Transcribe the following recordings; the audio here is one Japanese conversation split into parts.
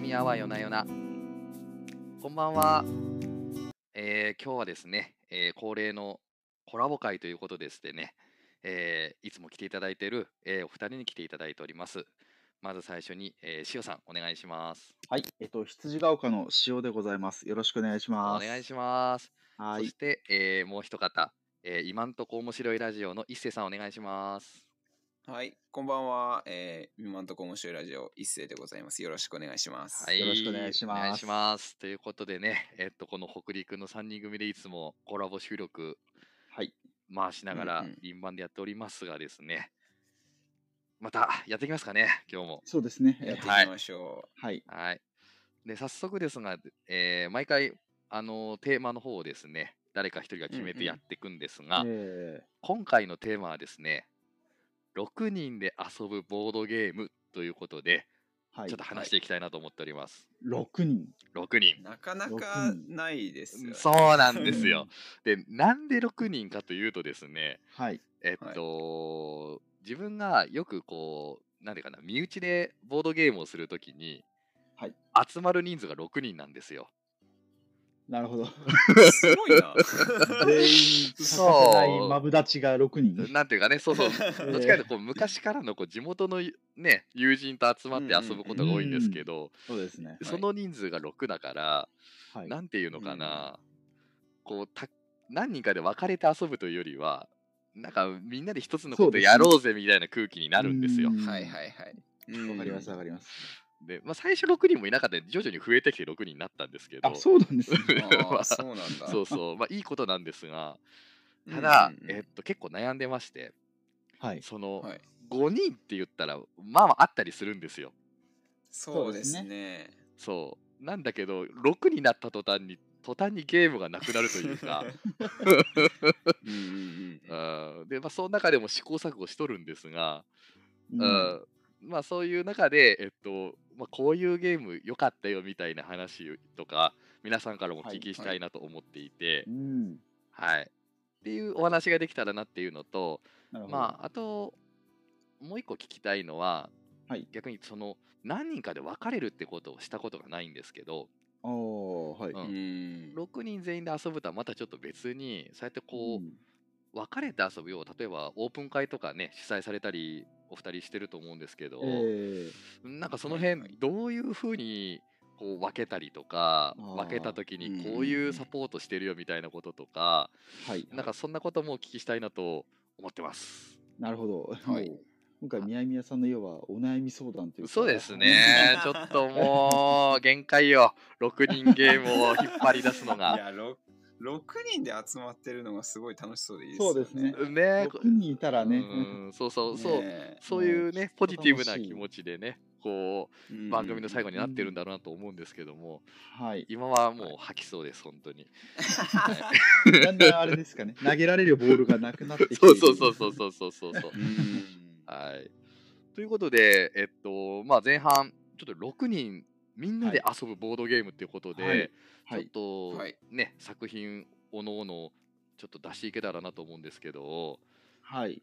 みやみやはよなよな。こんばんは。えー今日はですね、えー恒例のコラボ会ということでしてね、えーいつも来ていただいている、えーお二人に来ていただいております。まず最初に、えー、塩さん、お願いします。はい、えっと、羊ヶ丘の塩でございます。よろしくお願いしおます。願いします。はいそし、て、えーもう一方、えー今んとこ面白いラジオの一世さん、お願いします。はい、こんばんは。えー、今んとこ面白いラジオ一斉でございます。よろしくお願いします。はい、よろしくお願いしますお願いします。ということでね、えっと、この北陸の3人組でいつもコラボ収録はい、回しながらうんうん輪番でやっておりますがですね、またやっていきますかね、今日も。そうですね。やっていきはいましょはい、はい。で、早速ですが、えー毎回、あのテーマの方をですね、誰か一人が決めうんうんてやっていくんですが、え今回のテーマはですね、6人で遊ぶボードゲームということで、ー、はいちょっと、話していきたいなと思っております。6人。6人う。。なかなかないですよね。そうなんですよ。で、なんで6人かというとですね、はい、えっと、自分がよくこう、なんていうかな、身内でボードゲームをするときに、はい集まる人数が6人なんですよ。なるほど。すごいな。全員欠かせないマブダチが6人。なんていうかね、そうそう、どっちかというえとこう昔からのこう地元のね、友人と集まって遊ぶことが多いんですけど、そうですね。その人数が6だから、はい、なんていうのかな、こうた何人かで分かれて遊ぶというよりは、なんかみんなで一つのことやろうぜみたいな空気になるんですよう。んはいはいはい。わかります、うんわかります。で、まあ、最初6人もいなかったんで、徐々に増えてきて6人になったんですけど、あ、そうなんですね。そうなんだ。そうそう、まあいいことなんですが、うんただ、うんうんえっと、結構悩んでまして、はい、その、はい。5人って言ったら、まあまああったりするんですよ。そうですね。そう。なんだけど、6になった途端に、途端にゲームがなくなるというか、うんうんうん。うんで、まあ、その中でも試行錯誤しとるんですが、うんうんまあそういう中で、えっとまあ、こういうゲーム良かったよみたいな話とか皆さんからもお聞きしたいなと思っていて、うん。はいっていうお話ができたらなっていうのと。まあ、あともう一個聞きたいのは、はい逆にその何人かで別れるってことをしたことがないんですけど、はい。うんうん6人全員で遊ぶとはまたちょっと別にそうやってこう、うん別れて遊ぶよう例えばオープン会とかね主催されたりお二人してると思うんですけど、えなんかその辺どういうふうにこう分けたりとか分けた時にうんこういうサポートしてるよみたいなこととかーはい。なんかそんなこともお聞きしたいなと思ってます。なるほど。はい今回、宮宮さんの要はお悩み相談というかそうですね ちょっともう限界よ6人ゲームを引っ張り出すのいが。や、ろ6人で集まってるのがすごい楽しそうでいいですね。そうですね。ね6人いたらね。うんそうそうそう、ね、そういうね、ポジティブな気持ちでね、こう、番組の最後になってるんだろうなと思うんですけども、はい、今はもう吐きそうです、本当に。な、だんだんあれですかね、投げられるボールがなくなってきてそうそうそうそうそうそうう。はい。ということで、えっと、まあ前半、ちょっと6人みんなで遊ぶボードゲームっていうことで、はい。はちょっい。と、はい。ね、作品おのおのちょっと出していけたらなと思うんですけど、はい。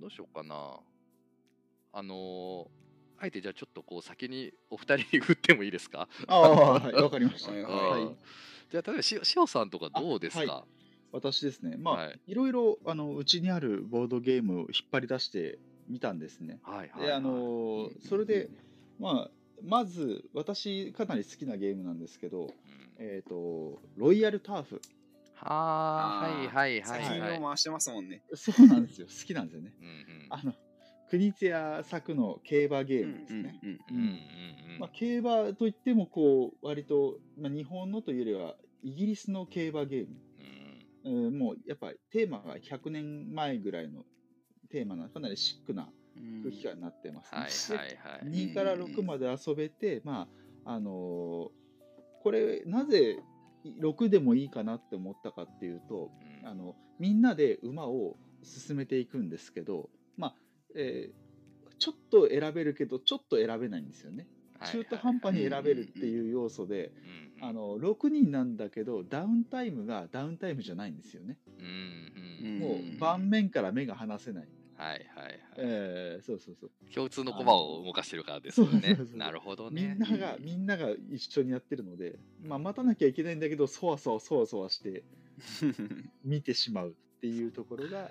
どうしようかな。あのーあえてじゃあちょっとこう先にお二人に振ってもいいですか？ああ、はい。わかりました。はい。じゃあ例えばししおさんとかどうですか、私ですね、まあ、はい。い、ろいろ、あの、うちにあるボードゲームを引っ張り出してみたんですね。はい、はいで、あのーそれで、まあ、まず、私、かなり好きなゲームなんですけど、うんえっ、と、ロイヤルターフ。はーはいはいはい作はい。回してますもんね。そうなんですよ。好きなんですよね。うんうんあの、国津屋作の競馬ゲームですね。競馬といってもこう割と、まあ、日本のというよりはイギリスの競馬ゲーム、うんうんもうやっぱりテーマが100年前ぐらいのテーマなかなりシックなうん空気感になってますね。はいはいはい。で2から6まで遊べて、まああのーこれなぜ6でもいいかなって思ったかっていうとうんあのみんなで馬を進めていくんですけど、まあえーちょっと選べるけどちょっと選べないんですよね。中途半端に選べるっていう要素で、うんあの6人なんだけどダウンタイムがダウンタイムじゃないんですよね。うんうんうんもう盤面から目が離せない。はいはいはい。えーそうそうそう共通の駒を動かしてるからですよねなるほどみね。んながみんなが一緒にやってるので、まあ、待たなきゃいけないんだけどそわそわそわそわして 見てしまうっていうところが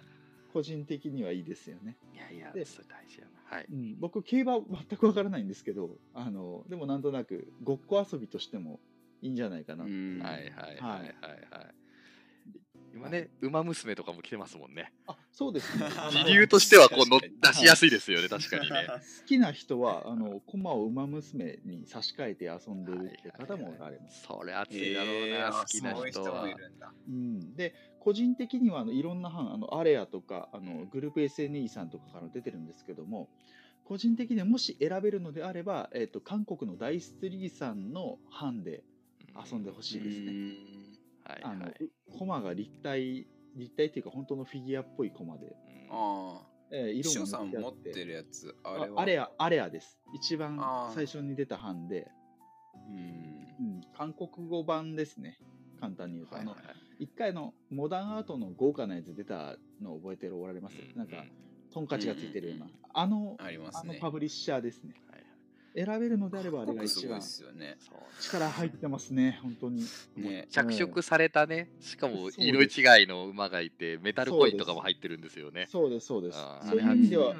個人的にはいいですよね。いやいや、でそれ大事やな。はい。うん、僕競馬全くわからないんですけどあのでもなんとなくごっこ遊びとしてもいいんじゃないかな、うんはいはいはいはいははいい。今ね、馬娘とかも来てますもんね。あそうですね 時流としてはこうの確出しやすいですよね、確かにね。好きな人はあの駒を馬娘に差し替えて遊んでるっていう方もおられます。それ熱いだろうな、えー好きな人は。うん、で個人的にはあのいろんな班あのアレアとかあのうんグループ SNE さんとかから出てるんですけども個人的にはもし選べるのであれば、えっと韓国のダイス3さんの班で遊んでほしいですね。はいあのはい。駒が立体立体っていうか本当のフィギュアっぽい駒で、うん。ああ。えー色もさん持ってるやつ、あれは？あアレアアレアです。一番最初に出た班で、うん。うん、韓国語版ですね。簡単に言うと、はいはい。あの一回のモダンアートの豪華なやつ出たの覚えてる？おられます、うん。なんかトンカチがついてるような、うん。うんあのありますね。あのパブリッシャーですね。はいはい選べるのであればあれがすごいで一番すよね。力入ってますね本当にね。着色されたね、しかも色違いの馬がいて、メタルコインとかも入ってるんですよね。そうですそうですそういう意味では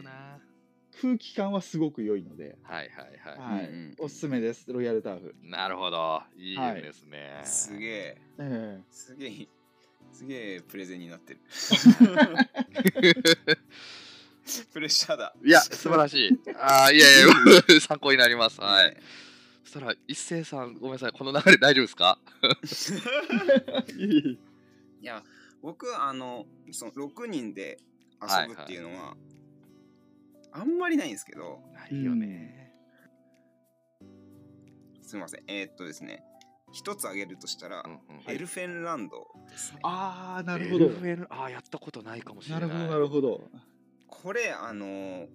空気感はすごく良いので、はいはいははいうんうんおすすめですロイヤルターフ、い。なるほど。いいゲームですね。すげえ。ええすげえ。すげえプレゼンになってる。プレッシャーだ。いや、素晴らしい。ああ、いやいや、参考になります。はい。ねそしたら、一斉さん、ごめんなさい、この流れ大丈夫ですか？いや、僕、あの、その6人で遊ぶっていうのは、あんまりないんですけど、ないよね。すみません。えーっとですね、一つ挙げるとしたら、うんうんエルフェンランドですね。ああなるほどエルフェルああ、やったことないかもしれない。なるほどなるほどこれ、あの、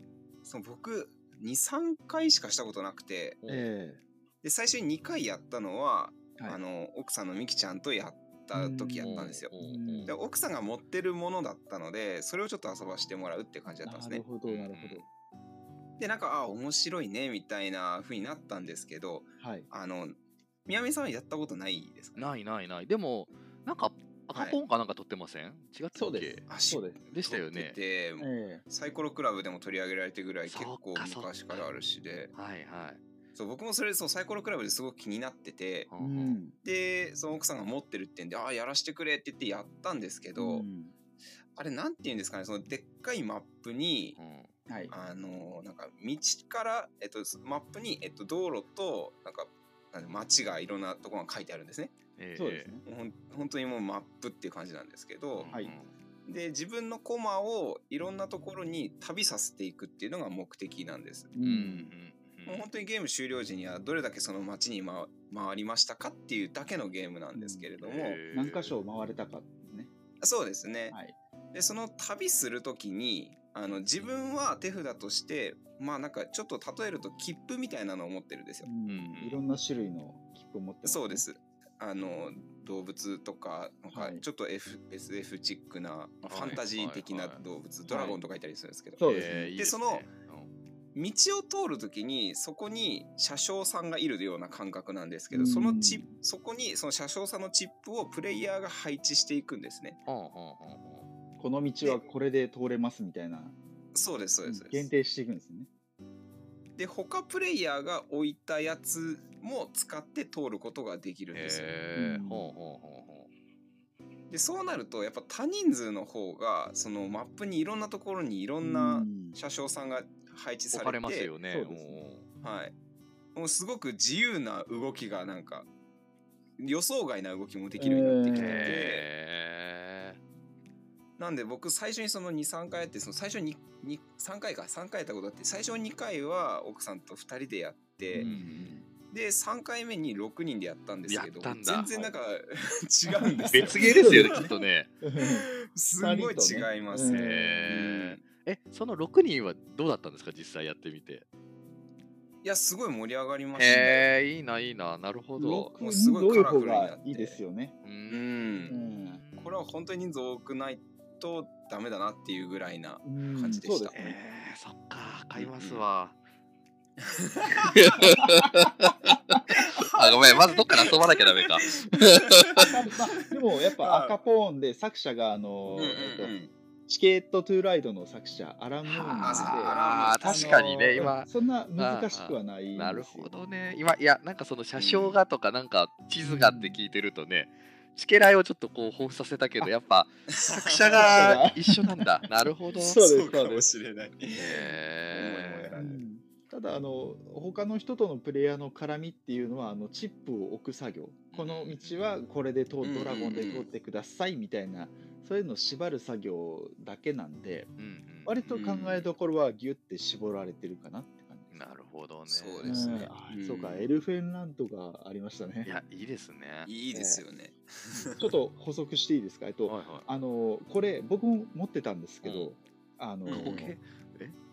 その僕、2、3回しかしたことなくて、えで最初に2回やったのは、えはい。あの奥さんのみきちゃんとやった時やったんですよ。うんで奥さんが持ってるものだったのでそれをちょっと遊ばしてもらうって感じだったんですね。なるほどなるほど。でなんかあ面白いねみたいな風になったんですけどはい。あの宮見さんはやったことないですかないないない。でも、なんか、赤ポンかなんか取ってません、違ったっけ？そうです。あそうです。でしたよね。撮っててえサイコロクラブでも取り上げられてぐらい結構昔からあるしで。はいはい。そう僕もそれそうサイコロクラブですごく気になってて。えうん。でその奥さんが持ってるってんでああやらしてくれって言ってやったんですけど、うん。あれなんて言うんですかねそのでっかいマップにうん。はい。あのなんか道から、えっと、マップに、えっと、道路となんか街がいろんなところが書いてあるんですね。ええそうですね。ほん本当にもうマップっていう感じなんですけど、はい。で自分のコマをいろんなところに旅させていくっていうのが目的なんです。ううんもう本当にゲーム終了時にはどれだけその街に、ま、回りましたかっていうだけのゲームなんですけれども、何箇所回れたかね。そうですね。はい。でその旅する時にあの自分は手札としてまあなんかちょっと例えると切符みたいなのを持ってるんですよ。うん。うん。いろんな種類の切符を持ってますね。そうです。あの動物とかなんかはい。ちょっと F、SF チックな、まあはい。ファンタジー的なはいはい。動物、ドラゴンとかいたりするんですけど、そうでその道を通る時にそこに車掌さんがいるような感覚なんですけど、うん。そのチップそこにその車掌さんのチップをプレイヤーが配置していくんですね。この道はこれで通れますみたいな。そうです。そうです限定していくんですね。で他プレイヤーが置いたやつも使って通ることができるんですよ。うん。へえほうほうほう。ほでそうなるとやっぱ多人数の方がそのマップにいろんなところにいろんなうん。車掌さんが配置されてますよね。そうですはい、もうすごく自由な動きがなんか予想外な動きもできるようになってきてなんで僕最初にその23回やってその最初にに3回か3回やったことあって最初2回は奥さんと2人でやって、うんで3回目に6人でやったんですけど全然なんか、違うんですよ。別ゲーですよね きっとね。すごい違いますね。へうん。えその6人はどうだったんですか実際やってみて。いやすごい盛り上がりました。ね。へえいいないいな。なるほど。6もうすごいカラフルになってがいいですよね。ううん。うん。んこれは本当に人数多くないとダメだなっていうぐらいなうん感じでした。そうですね。えー、そっか、買いますわ。あ、ごめん、まずどっから遊ばなきゃダメか。ま あでもやっぱ赤ポーンで作者があの、うんうんえっとうんチケットトゥーライドの作者アラン・ムーンあなんであ確かにね、今。そんな難しくはないなるほどね。今、いや、なんかその車掌がとか、なんか地図がって聞いてるとね、チケライをちょっとこう彷彿させたけど、やっぱ作者が 一緒なんだ。なるほど。そうかもしれない。へーうんただあの他の人とのプレイヤーの絡みっていうのはあのチップを置く作業。この道はこれでドラゴンで通ってくださいみたいなそういうのを縛る作業だけなんで割と考えどころはギュッて絞られてるかなって感じです。なるほどね。そうですね。そうかエルフェンランドがありましたね。いや、いいですね。いいですよね。ちょっと補足していいですか？えっとはいはい。あのこれ僕も持ってたんですけど、うん。あの、うん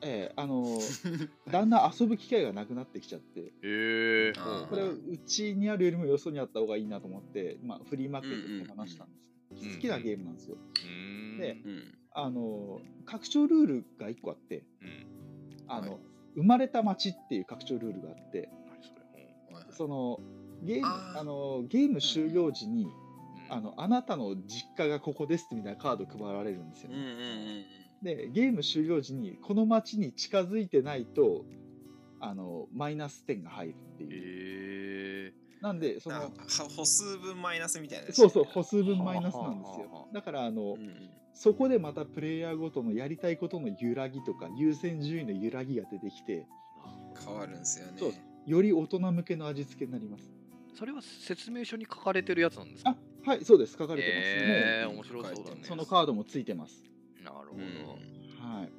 ええあの だんだん遊ぶ機会がなくなってきちゃって。へえ。あーこれうちにあるよりもよそにあった方がいいなと思って、まあ、フリーマーケットで手放したんです、うんうん好きなゲームなんですよ。うーん。でうん。あの拡張ルールが1個あってうん。あの、はい。生まれた街っていう拡張ルールがあって何それ。はいはい。そのゲームあー。あのゲーム終了時に、うんあのあなたの実家がここですみたいなカード配られるんですようんうんうんでゲーム終了時にこの街に近づいてないとあのマイナス点が入るっていう、へえ。なんでそあのは歩数分マイナスみたいなやつそうそう歩数分マイナスなんですよ。あだからあの、うんうん。そこでまたプレイヤーごとのやりたいことの揺らぎとか優先順位の揺らぎが出てきて変わるんですよね。そうより大人向けの味付けになります。それは説明書に書かれてるやつなんですか？あはいそうです。書かれてます、えー、面白そうだね。そのカードもついてますなるほど。うん。はい。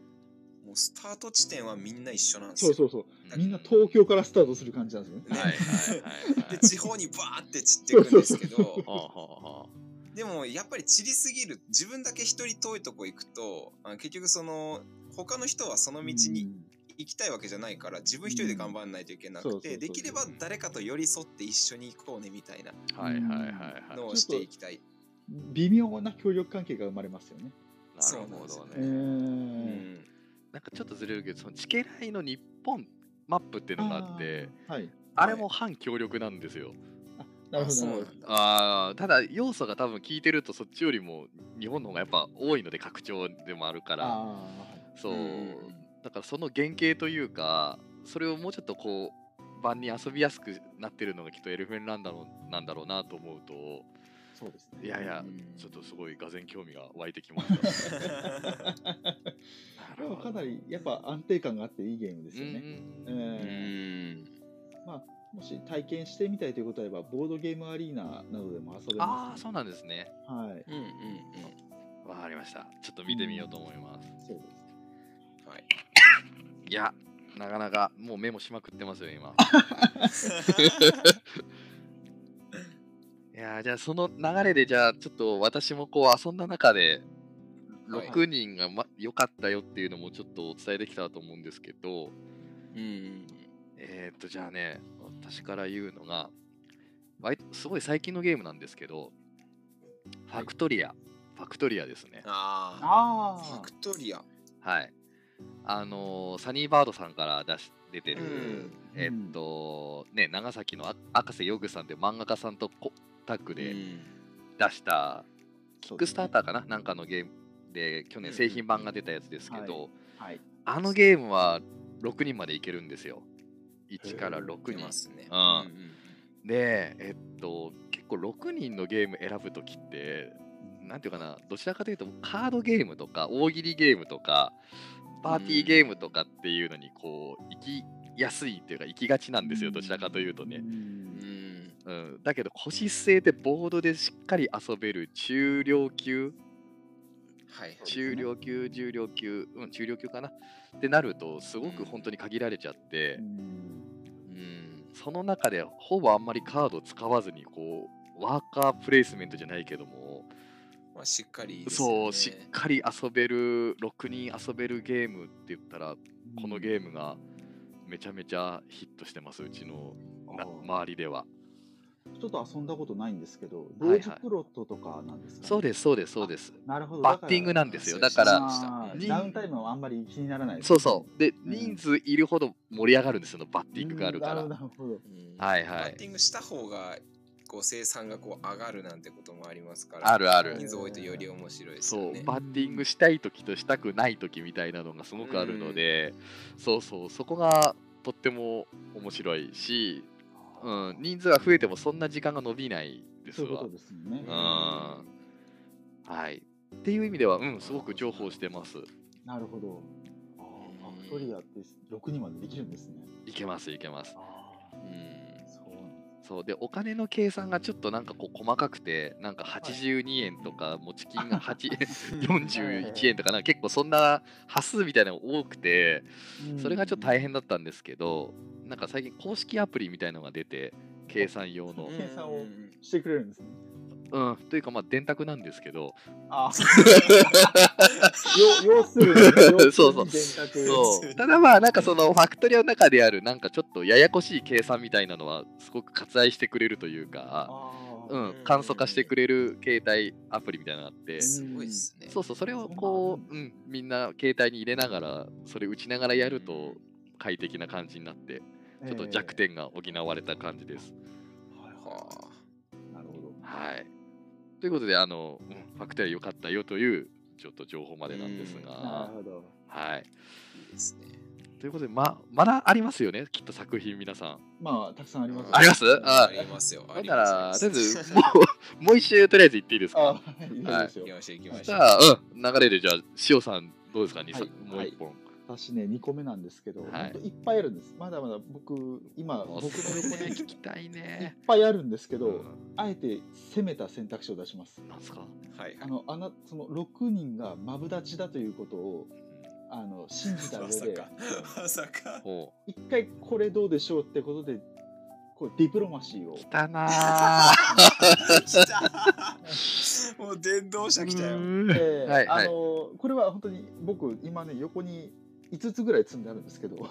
もうスタート地点はみんな一緒なんですよ。そうそうそう。うんみんな東京からスタートする感じなんですよね。はいはいはいはい。で地方にバーって散っていくんですけどはあはあはでもやっぱり散りすぎる自分だけ一人遠いとこ行くとあ結局その他の人はその道に行きたいわけじゃないから自分一人で頑張らないといけなくうん。そうそうそうてできれば誰かと寄り添って一緒に行こうねみたいなあはいはいはいはい。のをしていきたい。微妙な協力関係が生まれますよねなるほどえね。うん。なんかちょっとずれるけど、そのチケライの日本マップっていうのがあって、あー。はい。あれも反協力なんですよ。なるほどあただ要素が多分聞いてるとそっちよりも日本の方がやっぱ多いので拡張でもあるから、あそう。うだからその原型というかそれをもうちょっとこう盤に遊びやすくなってるのがきっとエルフェンランドのなんだろうなと思うとーそうですねいやいやうんちょっとすごいがぜ興味が湧いてきました。でもかなりやっぱ安定感があっていいゲームですよね、うんまあ、もし体験してみたいということであればボードゲームアリーナなどでも遊べあます、あそうなんですね。はいうんうんうんわかりました。ちょっと見てみようと思います。そうですはい。いやなかなかもうメモしまくってますよ今。いやーじゃあその流れでじゃあちょっと私もこう遊んだ中ではい。6人がま良かったよっていうのもちょっとお伝えできたらと思うんですけど、うんえーっとじゃあね私から言うのが割とすごい最近のゲームなんですけどファクトリア、ファクトリアですね。ああ。ファあクトリア。はい。あのーサニーバードさんから出し出てる、うん。えっとね長崎のあ赤瀬ヨグさんで漫画家さんとコタッグでうん。出したキックスターターーかな、なんかのゲームで去年製品版が出たやつですけど、はい。あのゲームは6人までいけるんですよ。1から6人。すね。でえっと結構6人のゲーム選ぶときってなんていうかな？どちらかというとカードゲームとか大喜利ゲームとかパーティーゲームとかっていうのにこう行きやすいっていうか行きがちなんですよどちらかというとね、うんうん、だけど腰据えてボードでしっかり遊べる中量級。はい。中量級重量級うん中量級かな。ってなるとすごく本当に限られちゃって、うん、その中でほぼあんまりカード使わずにこうワーカープレイスメントじゃないけども。まあしっかりね。そうしっかり遊べる6人遊べるゲームって言ったらこのゲームがめちゃめちゃヒットしてますうちの周りでは。ちょっと遊んだことないんですけど、いはい同時プロットとかなんですか、ね？そうです、そうです、そうです。なるほど。バッティングなんですよ。だから、ダウンタイムはあんまり気にならないですそうそう。で、うん人数いるほど盛り上がるんですよ、バッティングがあるから。うんなるほど。うんはいはいバッティングした方がこう生産がこう上がるなんてこともありますからあるある人数多いとより面白いですそう、よねバッティングしたい時としたくない時みたいなのがすごくあるので、そうそう、そこがとっても面白いし、うん、人数が増えてもそんな時間が伸びないですわそう。ですよねうん。。はい。っていう意味では、うん、すごく重宝してます。なるほど。あーファクトリアって6人までできるんですね。いけます、いけます。あうん。ーそうそうでお金の計算がちょっとなんかこう細かくてなんか82円とか持ち金が 8 41 円とかなんか結構そんな端数みたいなのが多くてそれがちょっと大変だったんですけどなんか最近公式アプリみたいのが出て計算用の。計算をうんしてくれるんですね。うん。というかまあ電卓なんですけど。あー。よ要するに、そうそう。そう。ただまあなんかそのファクトリアの中であるなんかちょっとややこしい計算みたいなのはすごく割愛してくれるというかあうーん。簡素化してくれる携帯アプリみたいなのがあって。すごいですね。そうそう、それをこう、うん、みんな携帯に入れながら、それ打ちながらやると快適な感じになって、ちょっと弱点が補われた感じです。はなるほど。はい。ということで、あの、うんファクトリア良かったよという、ちょっと情報までなんですながる、ほど。はい。あいいですねということで、ま、まだありますよね、きっと作品、皆さん。まあ、たくさんあります。あります？あありますよだったら、とりあえず、あもう、もう一周、とりあえず行っていいですか？あはい、行きましょう行きましじょうゃあ、うん、流れで、じゃあ、塩さん、どうですか、はいもう一本。私ね、2個目なんですけど、はい。いっぱいあるんです。まだまだ僕、今、僕の横にいっ聞きたいね。ぱいあるんですけど、うん。あえて攻めた選択肢を出します。なんすか？はいあの、あなその6人がマブダチだということをあの信じた上で まさか、まさか。ほう。一回これどうでしょうってことで、こうディプロマシーを。来たなー。来た。もう電動車来たよ。えーはいはい。あのこれは本当に僕今ね横に5つぐらい積んであるんですけど。は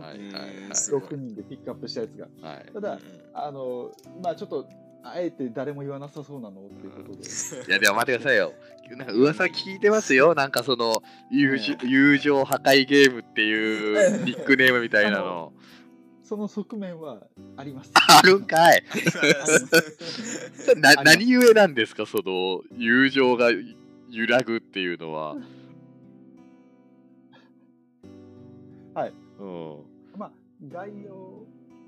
いはいはいすごい。6人でピックアップしたやつが。はい。ただあのまあちょっとあえて誰も言わなさそうなのっていうことで、いやでも待ってくださいよ。なんか噂聞いてますよ。なんかその友情友情破壊ゲームっていうニックネームみたいなの。その側面はあります。あるんかい。なあります。何故なんですか？その友情が揺らぐっていうのは。はい。うん。まあ概要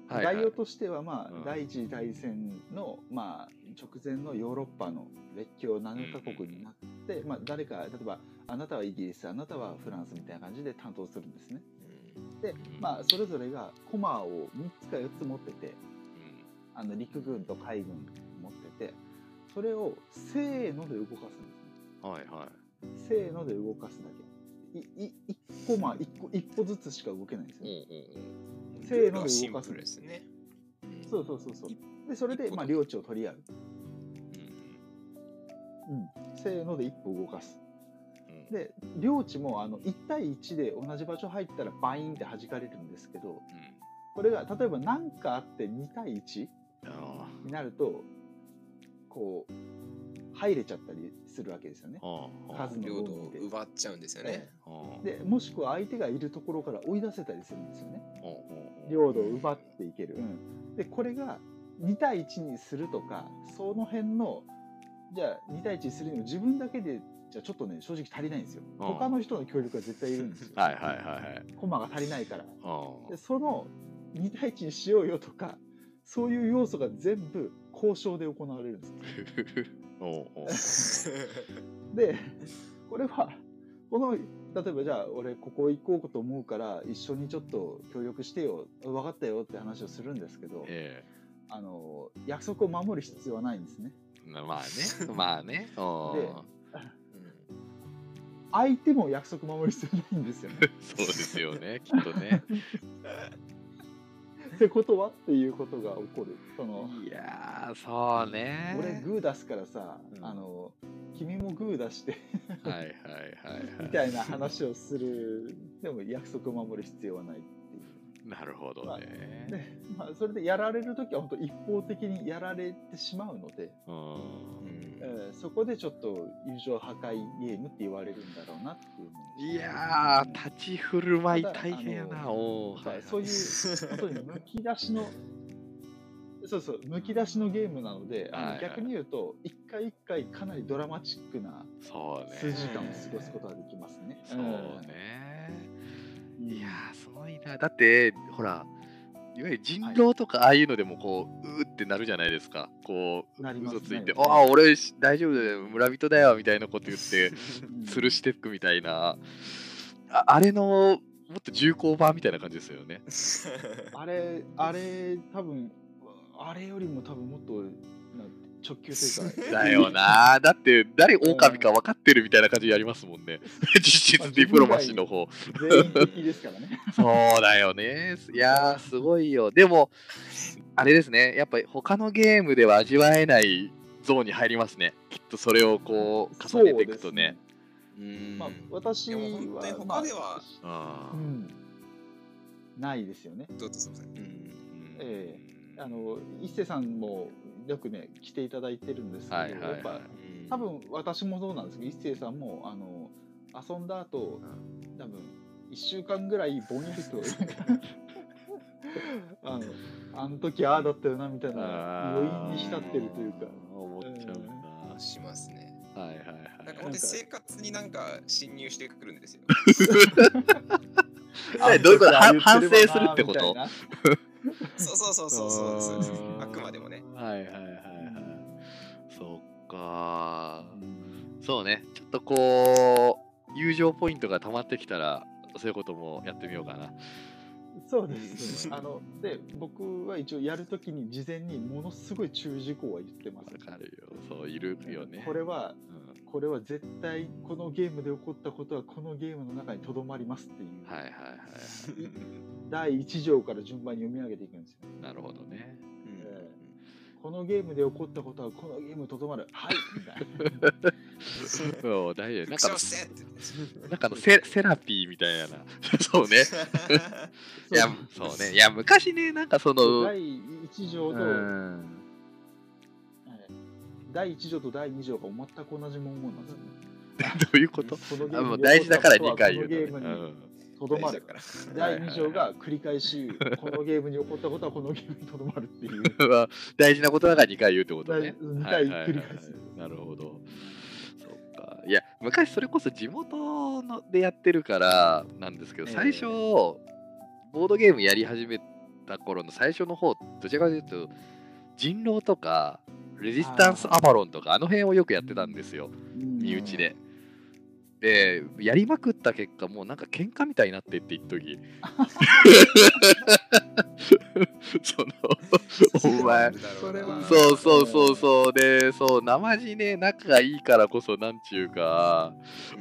はいはい概要としては、まあうん第一次大戦の、まあ、直前のヨーロッパの列強7カ国になって、まあ、誰か例えばあなたはイギリスあなたはフランスみたいな感じで担当するんですね。で、まあ、それぞれがコマを3つか4つ持っててあの陸軍と海軍持っててそれをせーので動かすんですね。うんはいはい。せーので動かすだけ。いい1コマ1個一歩ずつしか動けないんですよ。うんうんせーので動かすシンプルですねそうそうそうそう。でそれで、まあ、領地を取り合う。うんうん、せーので一歩動かす。うんで領地もあの1対1で同じ場所入ったらバインって弾かれるんですけどうんこれが例えば何かあって2対1になるとこう入れちゃったりするわけですよね。あああ数の領土を奪っちゃうんですよねあでもしくは相手がいるところから追い出せたりするんですよね。あ領土を奪っていける。うん、でこれが2対1にするとかその辺のじゃあ2対1にするにも自分だけでじゃあちょっとね正直足りないんですよ。うん他の人の協力が絶対いるんですよ。はいはいはいはい。コマが足りないから。あでその2対1にしようよとかそういう要素が全部交渉で行われるんです。でこれはこの例えばじゃあ俺ここ行こうと思うから一緒にちょっと協力してよ分かったよって話をするんですけどえあの約束を守る必要はないんですね。えまあね、まあね。で相手も約束守る必要ないんですよね。そうですよね、きっとね。ってことは？っていうことが起こる。そのいやー、そうね。俺グー出すからさ、うんあの君もグー出してはいはいはいはい。みたいな話をするでも約束を守る必要はないなるほどまあね。でまあ、それでやられる時は本当一方的にやられてしまうので、うん。うん。えーそこでちょっと友情破壊ゲームって言われるんだろうなっていういやー、うん。立ち振る舞い大変やな、おそういう本当にむき出しのそうそうむき出しのゲームなので、あの逆に言うと一回一回かなりドラマチックな。数時間を過ごすことができますね。そうね。うんいやー、すごいな。だって、ほら、いわゆる人狼とかああいうのでもこう、うーってなるじゃないですか。こう、なります嘘ついて、ねああ、俺し大丈夫だよ、村人だよ、みたいなこと言って、うん吊るしていくみたいな。ああれの、もっと重厚版みたいな感じですよね。あれ、あれ、多分あれよりも多分もっとな直球というか。だよな。だって、誰狼か分かってるみたいな感じでやりますもんね。実質ディプロマシーの方。全員的ですからね。そうだよね。いやー、すごいよ。でも、あれですね。やっぱり他のゲームでは味わえないゾーンに入りますね。きっとそれをこう、重ねていくとね。うん。まあ、私はでも本当に他ではまあううんん、ないですよね。どうぞすみません。うんえあの一瀬さんもよくね来ていただいてるんですけど、はいはいはいやっぱ多分私もそうなんですけど一星さんもあの遊んだ後多分1週間ぐらいぼんやりと あのあの時ああだったよなみたいな余韻に浸ってるというか思っちゃうな。しますね。はいはいはい。なんか本当に生活になんか侵入してくるんですよ。えどういうこと？反省するってこと？そうそうそうそうそう。あくまでもね。はいはいはいはい。そっかそうね。ちょっとこう、友情ポイントが溜まってきたら、そういうこともやってみようかな。そうです。あので僕は一応やるときに事前にものすごい注意事項は言ってます。わかるよ。そう、いるよね。これはうんこれは絶対このゲームで起こったことはこのゲームの中にとどまりますっていう、はいはいはい。第1条から順番に読み上げていくんですよ。なるほどね。えこのゲームで起こったことはこのゲームにとどまる。はいみたいな。そう、大丈夫。なんか復唱してって。なんかあのセセラピーみたいな。そうね。いや、そうね。いや、昔ね、なんかその、第1条うと、第1条と第2条が全く同じ文言なんですよね。どういうこと？大事だから起こ2ったことは回言うこのゲームにとね。とどまる。から。第2条が繰り返し、このゲームに起こったことはこのゲームにとどまるっていう。う ん大事なことだから2回言うってことね。大二回繰り返すなるほど。そっか。いや、昔それこそ地元のでやってるからなんですけど、ええ最初、ボードゲームやり始めた頃の最初の方、どちらかというと、人狼とか、レジスタンスアバロンとか、あの辺をよくやってたんですよ。身内で。で、やりまくった結果、もうなんか喧嘩みたいになってって一時。その、お前、そうそうそうそう、で、そう、生地ね、仲がいいからこそ、なんちゅうか、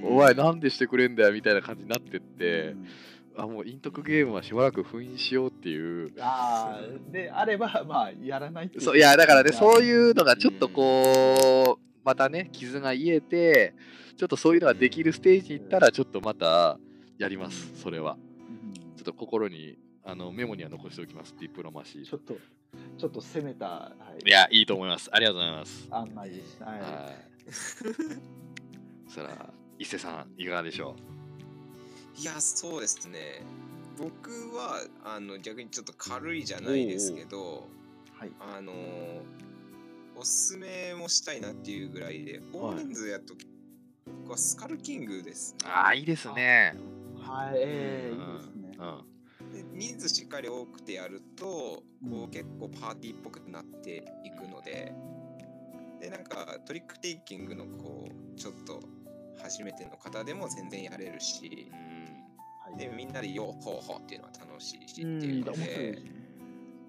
お前なんでしてくれんだよみたいな感じになってって、あ、もう、陰徳ゲームはしばらく封印しようっていう。ああ、であれば、まあ、やらないってそういや、だからね、そうう。いうのがちょっとこう、またね、傷が癒えて、ちょっとそういうのができるステージに行ったら、ちょっとまたやります、それは。うんちょっと心に、あのメモには残しておきます、ディプロマシー。ちょっと、ちょっと攻めた、はいいや、いいと思います。ありがとうございます。案内でした。はいはい。そら、伊勢さん、いかがでしょいや、そうですね。僕はあの逆にちょっと軽いじゃないですけど、はい。あのおすすめもしたいなっていうぐらいで、大人数やと、僕はスカルキングです、うああ、いいですね。はい、ええうんいいですね。うん。で人数しっかり多くてやると、うんこう結構パーティーっぽくなっていくので、で、なんかトリックテイキングのこう、ちょっと初めての方でも全然やれるし、はいで、みんなでようほうほうっていうのは楽しいしってうんいうので。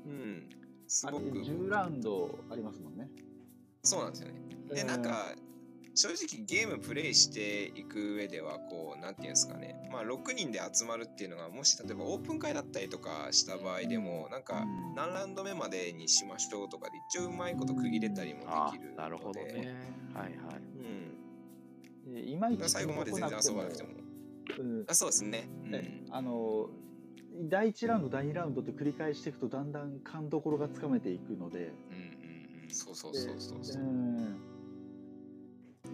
うん、すごく10ラウンドありますもんね。そうなんですよね。で、えーなんか、正直ゲームプレイしていく上では、こう、なんていうんですかね、まあ、6人で集まるっていうのが、もし例えばオープン会だったりとかした場合でも、なんか、うん何ラウンド目までにしましょうとかで、一応うまいこと区切れたりもあできるので、なるほどね。はいはい。うん。でいまいち最後まで全然遊ばなくても。うん。あそうですね。うん。ねあの第1ラウンド第2ラウンドって繰り返していくとだんだん勘どころがつかめていくので。うんうんうん。そうそうそうそうそう。う。ん。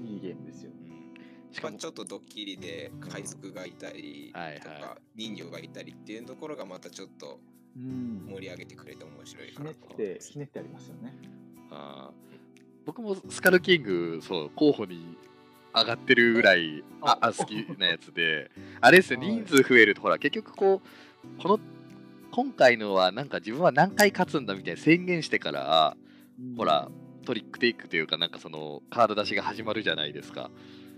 いいゲームですようん。しかもまあちょっとドッキリで海賊がいたりとはいはい。か人魚がいたりっていうところがまたちょっとうん。盛り上げてくれて面白いひねっかなと。てひねってありますよね。あー。僕もスカルキングそう候補に上がってるぐらいあ好きなやつで。あれですよはい。人数増えるとほら結局こうこの今回のはなんか自分は何回勝つんだみたいな宣言してからほらトリックテイクというかなんかそのカード出しが始まるじゃないですか。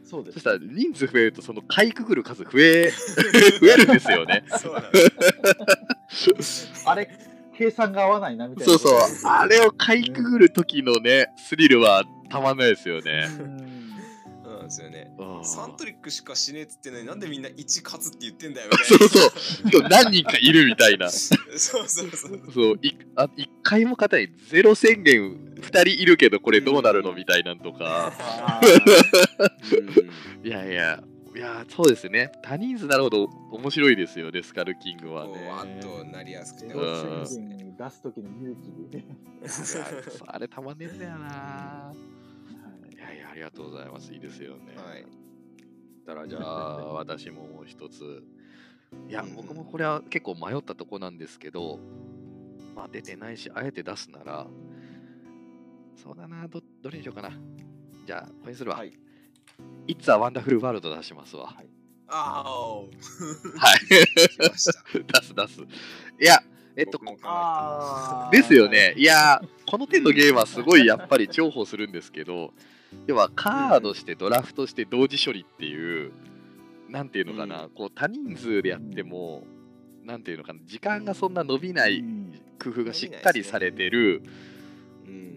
そうです。そしたら人数増えるとその買いくぐる数増え 増えるんですよね。そうなんです。あれ計算が合わないなみたいな。そうそう。あれを買いくぐる時のねスリルはたまんないですよねですよね。うん。3トリックしかしねえっつってんのになんでみんな1勝つって言ってんだよみたいな。そうそうしかも何人かいるみたいな。そうそうそう。そういあ1回も勝たない。ゼロ宣言2人いるけどこれどうなるのみたいなんとか。いやいや。いやそうですね。多人数なるほど面白いですよねスカルキングはね。こうわっとなりやすくーて。出す時の勇気。であれたまんねえんだよなありがとうございます。いいですよね。はい。だからじゃあ私ももう一つ。いやうん僕もこれは結構迷ったとこなんですけどまあ出てないしあえて出すならそうだなどどれにしようかな。じゃあこれにするわ、はい。It's a Wonderful World 出しますわ。ああ。はい。来ました。出す出す。いやえっとですよね。いやー、この手のゲームはすごいやっぱり重宝するんですけど、要はカードしてドラフトして同時処理っていう、なんていうのかな、うこう多人数でやっても、なんていうのかな、時間がそんな伸びないうん。工夫がしっかりされてる、うん。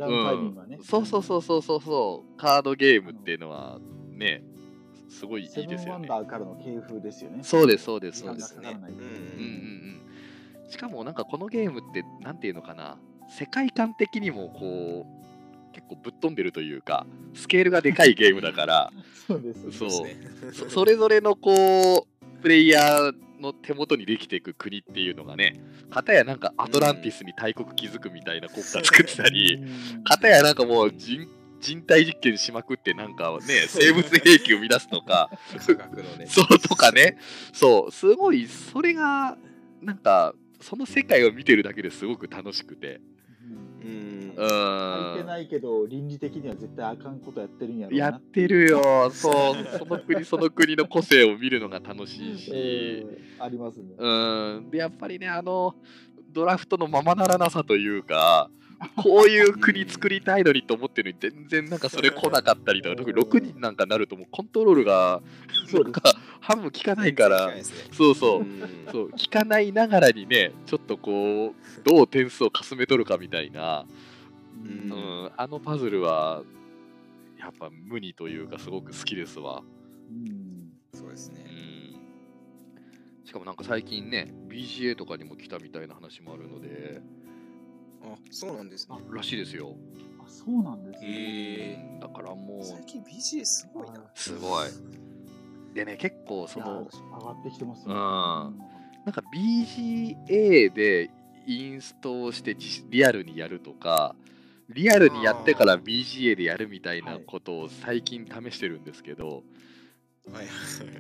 そうそうそうそうそうそう、カードゲームっていうのはね、すごいいいセブンワンですよね。ダーからの系譜ですよね。そうです、そうです、そうです。かからないうんうんうんうん。しかもなんかこのゲームって、なんていうのかな、世界観的にもこう、結構ぶっ飛んでるというか、スケールがでかいゲームだから、そうですそう。そそれぞれのこう、プレイヤーの手元にできていく国っていうのがね、片やなんかアトランティスに大国築くみたいな国家作ってたり、うん片やなんかもう人人体実験しまくってなんかね、生物兵器を生み出すとか、科学のね。そうとかね、そう、すごい、それが、なんか、その世界を見てるだけですごく楽しくて、うん。いてないけど倫理的には絶対あかん。ことやってるん。やろやってるよ、そう、その国その国の個性を見るのが楽しいし、うん。ありますねうーん、で、やっぱりね、あの、ドラフトのままならなさというか、こういう国作りたいのにと思ってるのに全然なんかそれ来なかったりとか、特に6人なんかなるともうコントロールがなんか半分効かないから、そうそう、ん。そう聞かないながらにねちょっとこうどう点数をかすめ取るかみたいな、ううんん、あのパズルはやっぱ無二というかすごく好きですわ、そうですね。ん、しかもなんか最近ね BGA とかにも来たみたいな話もあるのであ、そうなんですね。らしいですよ、あそうなんですね。へうんだからもう。最近 BGA すごいな。すごい。でね結構その上がってきてますうん。よなんか BGA でインストをして実リアルにやるとかリアルにやってから BGA でやるみたいなことを最近試してるんですけど、はいはい。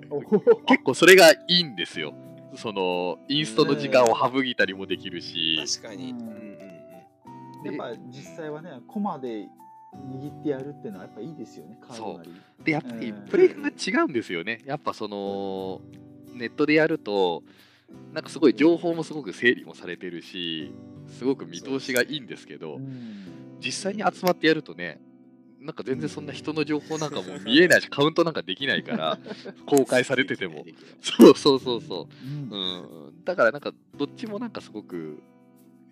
お結構それがいいんですよ。そのインストの時間を省いたりもできるし、確かに。うん。やっぱ実際はねコマで握ってやるっていうのはやっぱいいですよねカードなり。でやっぱりうん。プレイが違うんですよね。やっぱそのネットでやるとなんかすごい情報もすごく整理もされてるしすごく見通しがいいんですけど、うん。実際に集まってやるとねなんか全然そんな人の情報なんかもう見えないしカウントなんかできないから 公開されてても。そうそうそうそう。ん。う、うん、だからなんかどっちもなんかすごく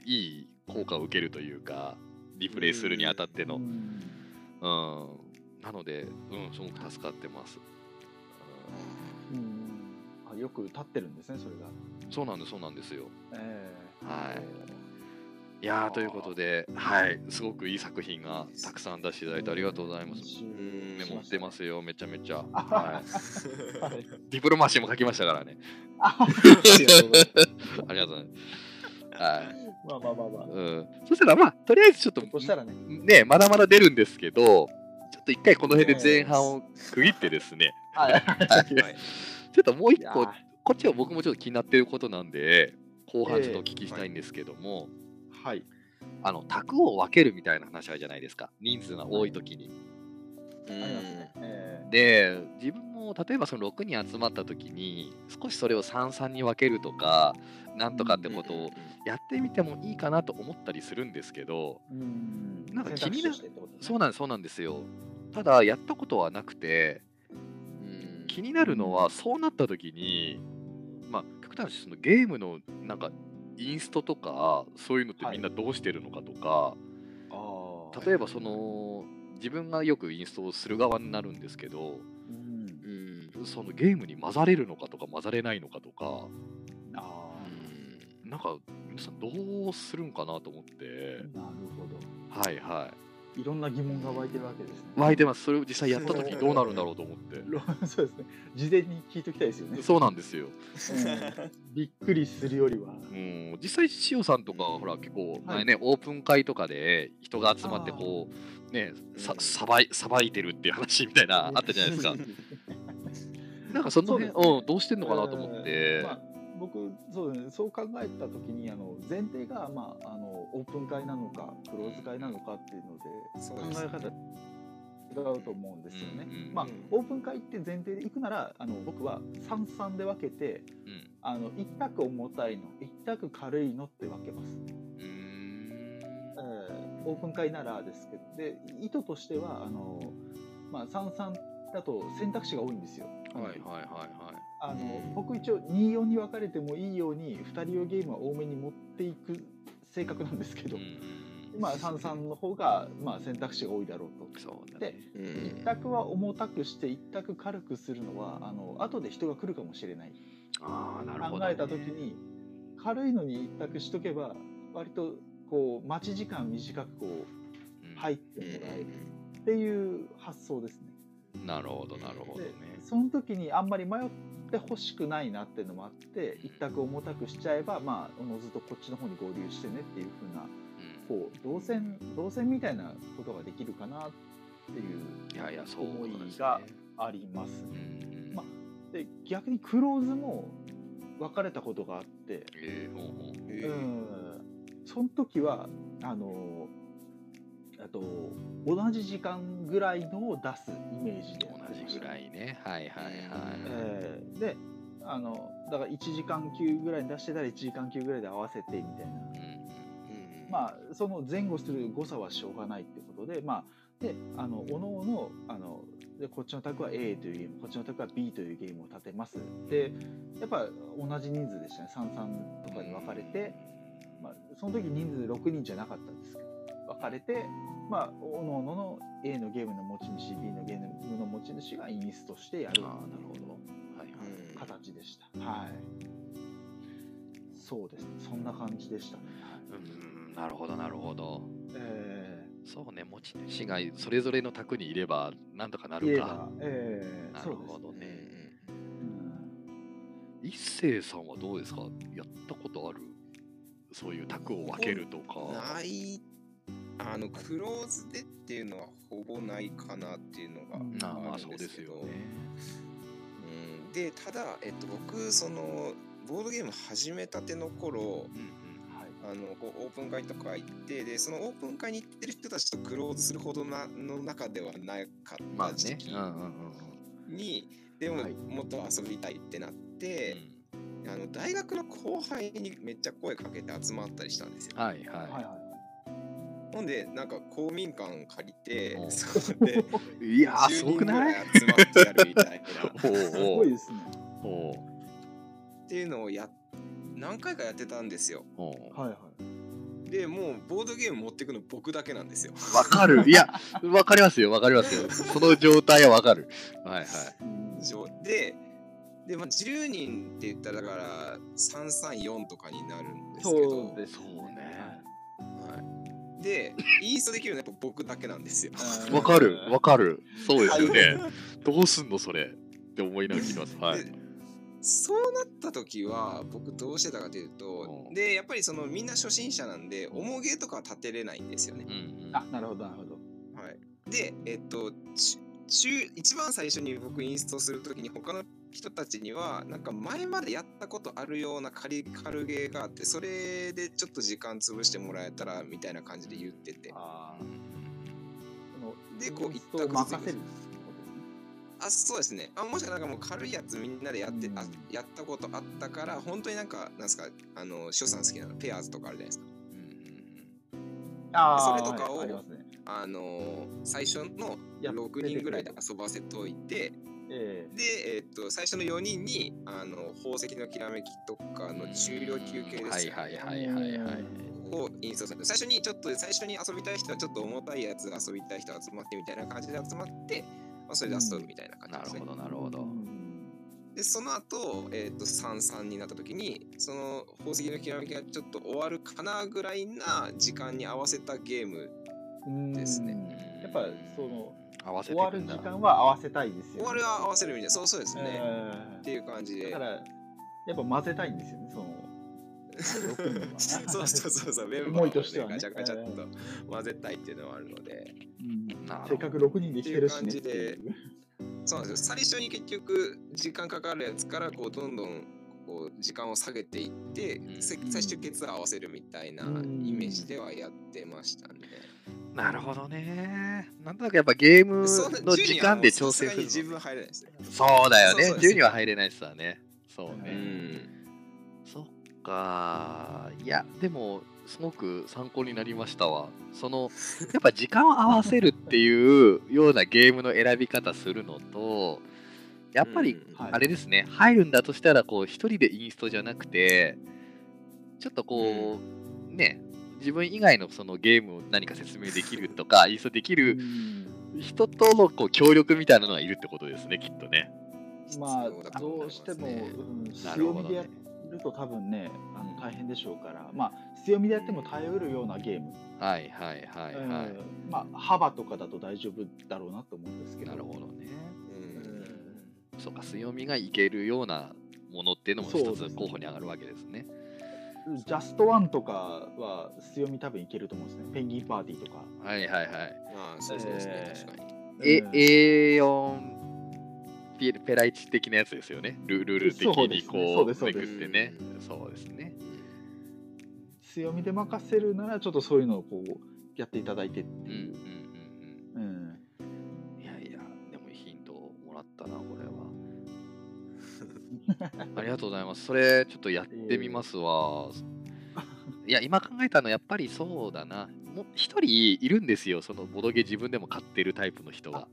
いい効果を受けるというかリプレイするにあたっての、ううん。んなので、うん、すごく助かってます、うん。あよく立ってるんですねそれが。うんそうなんですそうなんですよ。ええ。はい。いやーということで、はい、すごくいい作品がたくさん出していただいてありがとうございます。ん。メモってますよ、めちゃめちゃ。あはい、はい。ディプロマシーも書きましたからね。あありがとうございます ありがとうございます。はい。まあまあまあまあ。うん。そしたら、まあ、とりあえずちょっと、そしたらね、ね、まだまだ出るんですけど、ちょっと一回この辺で前半を区切ってですね、ちょっともう一個こっちは僕もちょっと気になっていることなんで、後半ちょっとお聞きしたいんですけども、はい。あの、卓を分けるみたいな話あるじゃないですか。人数が多い時に。うありますねで、自分も例えばその6人集まった時に、少しそれを3、3に分けるとか、なんとかってことをやってみてもいいかなと思ったりするんですけど、ーうん。なんか気になるそうなんです、そうなんですよ。ただ、やったことはなくて、うん。気になるのは、そうなった時に、まあ、極端な話そのゲームのなんか、インストとか、そういうのってみんなどうしてるのかとか、例えばその、自分がよくインストをする側になるんですけど、そのゲームに混ざれるのかとか混ざれないのかとか、あなんか皆さんどうするんかなと思ってー、なるほど。はいはい。いろんな疑問が湧いてるわけですね。湧いてます。それを実際やった時どうなるんだろうと思って。ろそうですね。事前に聞いときたいですよね。そうなんですよ。うんびっくりするよりは。うん、実際、塩さんとか、ほら、結構前ね、オープン会とかで人が集まって、こう、ね、さうんさばいさばいてるっていう話みたいな、あったじゃないですか。なんかその辺、ね。うん、どうしてんのかなと思って。まあ、僕そうですね。そう考えた時にあの前提が、まあ、あのオープン会なのかクローズ会なのかっていうのでそうです考え方違うと思うんですよね。まあオープン会って前提で行くならあの僕は三々で分けてうん。あの一択重たいの一択軽いのって分けます。えーオープン会ならですけどで意図としてはあの、まあ、三々だと選択肢が多いんですよ。はいはいはいはい。あのうん僕一応24に分かれてもいいように2人用ゲームは多めに持っていく性格なんですけど、うんまあ33の方が、まあ、選択肢が多いだろうと。そうね。うん一択は重たくして一択軽くするのはあの後で人が来るかもしれないああ、なるほど、ね。考えた時に軽いのに一択しとけば割とこう待ち時間短くこううん入ってもらえるっていう発想ですね。なるほど、なるほどね。で。その時にあんまり迷ってほしくないなっていうのもあって一択重たくしちゃえばまあおのずとこっちの方に合流してねっていう風なうん。こう動線動線みたいなことができるかなっていういやいや、そう思いがありますまで逆にクローズも分かれたことがあって、えーほうん。その時はあのあと同じ時間ぐらいのを出すイメージでやってました。同じぐらいね。はいはいはい。えーであのだから1時間級ぐらいに出してたら1時間級ぐらいで合わせてみたいな、うんうんまあその前後する誤差はしょうがないってことでまあであのおのおのあのでこっちの卓は A というゲームこっちの卓は B というゲームを立てます。でやっぱ同じ人数でしたね。33とかに分かれて、まあ、その時人数6人じゃなかったんですけど分かれてまあおのおのの A のゲームの持ち主 B のゲームの持ち主がインストしてやるああ、なるほど。はいはい。うん形でした。はい。そうですね。そんな感じでしたね。うん、なるほど、なるほど。えそうね、持ち主がそれぞれの宅にいれば、なんとかなるかば。、えー、なるほどね。うん一星さんはどうですか？やったことある？そういう宅を分けるとか。ないあのクローズでっていうのはほぼないかなっていうのがうん。ああまああるそうですよんですけど、ね。うん、でただ、えっと、僕そのボードゲーム始めたての頃うんうん。はい。あのこうオープン会とか行ってでそのオープン会に行ってる人たちとクローズするほどなの中ではなかまあね。った時。期うんうんうんに、でもはい。もっと遊びたいってなっうて、ん。あの大学の後輩にめっちゃ声かけて集まったりしたんですよ。はいはい。ははほんでなんか公民館借りてお そこでい。いやー、10すごくない？ってやるみたい。すおごいうですね。っていうのをや何回かやってたんですよ。はいはい。でもうボードゲーム持ってくの僕だけなんですよ。わかる。いや、わかりますよ、わかりますよ。その状態はわかる。はいはい。でで、まあ、10人って言ったらだから334とかになるんですけどそうででインストできるのはやっぱ僕だけなんですよわかる、わかる。そうですよね。どうすんの、それ。って思いながら聞きます。はい。でそうなった時は僕どうしてたかというとうんでやっぱりそのみんな初心者なんで重げとかは立てれないんですよねうんうんあなるほどなるほどはい、で、えっと、ち中一番最初に僕インストするときに他の人たちにはなんか前までやったことあるような軽軽ゲーがあってそれでちょっと時間潰してもらえたらみたいな感じで言ってて。でこうインストを任せるあそうですね。あもしかなんかもう軽いやつみんなでやって、あうん。やったことあったから本当になんかなんですかあの翔さん好きなのペアーズとかあるじゃないですか。あーそれとかをはいあね。あの最初の6人ぐらいで遊ばせといてええで、えっと最初の4人にあの宝石のきらめきとかの中量級系ですよね、はいはいはいはいはい。をインストする最初にちょっと最初に遊びたい人はちょっと重たいやつ遊びたい人集まってみたいな感じで集まって、まあ、それで遊ぶみたいな感じですねなるほ。ど、なるほど。でその後、えっと33になった時にその宝石のきらめきがちょっと終わるかなぐらいな時間に合わせたゲームうんですね。やっぱその合わせ終わる時間は合わせたいですよ、ね、終わるは合わせるみたいな。そうそうですね、えっていう感じで。えだからやっぱ混ぜたいんですよねその6人はそうそうそうそう。メンバー思をいとしてはね。ガチャガチャっと混ぜたいっていうのはあるので、うん。なるほど。せっかく6人できてるしねっていう。そうなんですよ。最初に結局時間かかるやつからこうどんどんこう時間を下げていって、うん。せ最終決は合わせるみたいなイうん。メージではやってましたね。なるほどね。なんとなくやっぱゲームの時間で調整10にはもうさするの。分入れないですね。そうだよね。そうそうです10には入れないっすわね。そううね。ん。そっか。いや、でも、すごく参考になりましたわ。その、やっぱ時間を合わせるっていうようなゲームの選び方するのと、やっぱりうんはいあれですね、入るんだとしたら、こう、一人でインストじゃなくて、ちょっとこう、ね、自分以外のそのゲームを何か説明できるとか、インストできる人とのこう協力みたいなのがいるってことですね、きっとね。まあどうしても、ねうん、強みでやると多分ねあの大変でしょうから。まあ強みでやっても耐えうるようなゲーム、はいはいはいはい。うん。まあ幅とかだと大丈夫だろうなと思うんですけど。なるほどね。うん。そうか、強みがいけるようなものっていうのも一つ候補に上がるわけですね。ジャストワンとかは強み多分いけると思うんですねペンギンパーティーとか、はいはいはい。まあそうですね、えー確かに。え、うん A4 ペペライチ的なやつですよね。ルルール的そうですねにこそうめですくってね。そうですね。強みで任せるならちょっとそういうのをこうやっていただいてってうんうんいう、うんうんうん。いやいや、でもヒントをもらったな、これは。ありがとうございます。それ、ちょっとやってみますわ。いや、今考えたの、やっぱりそうだな。もう一人いるんですよ、そのボドゲ自分でも買ってるタイプの人が。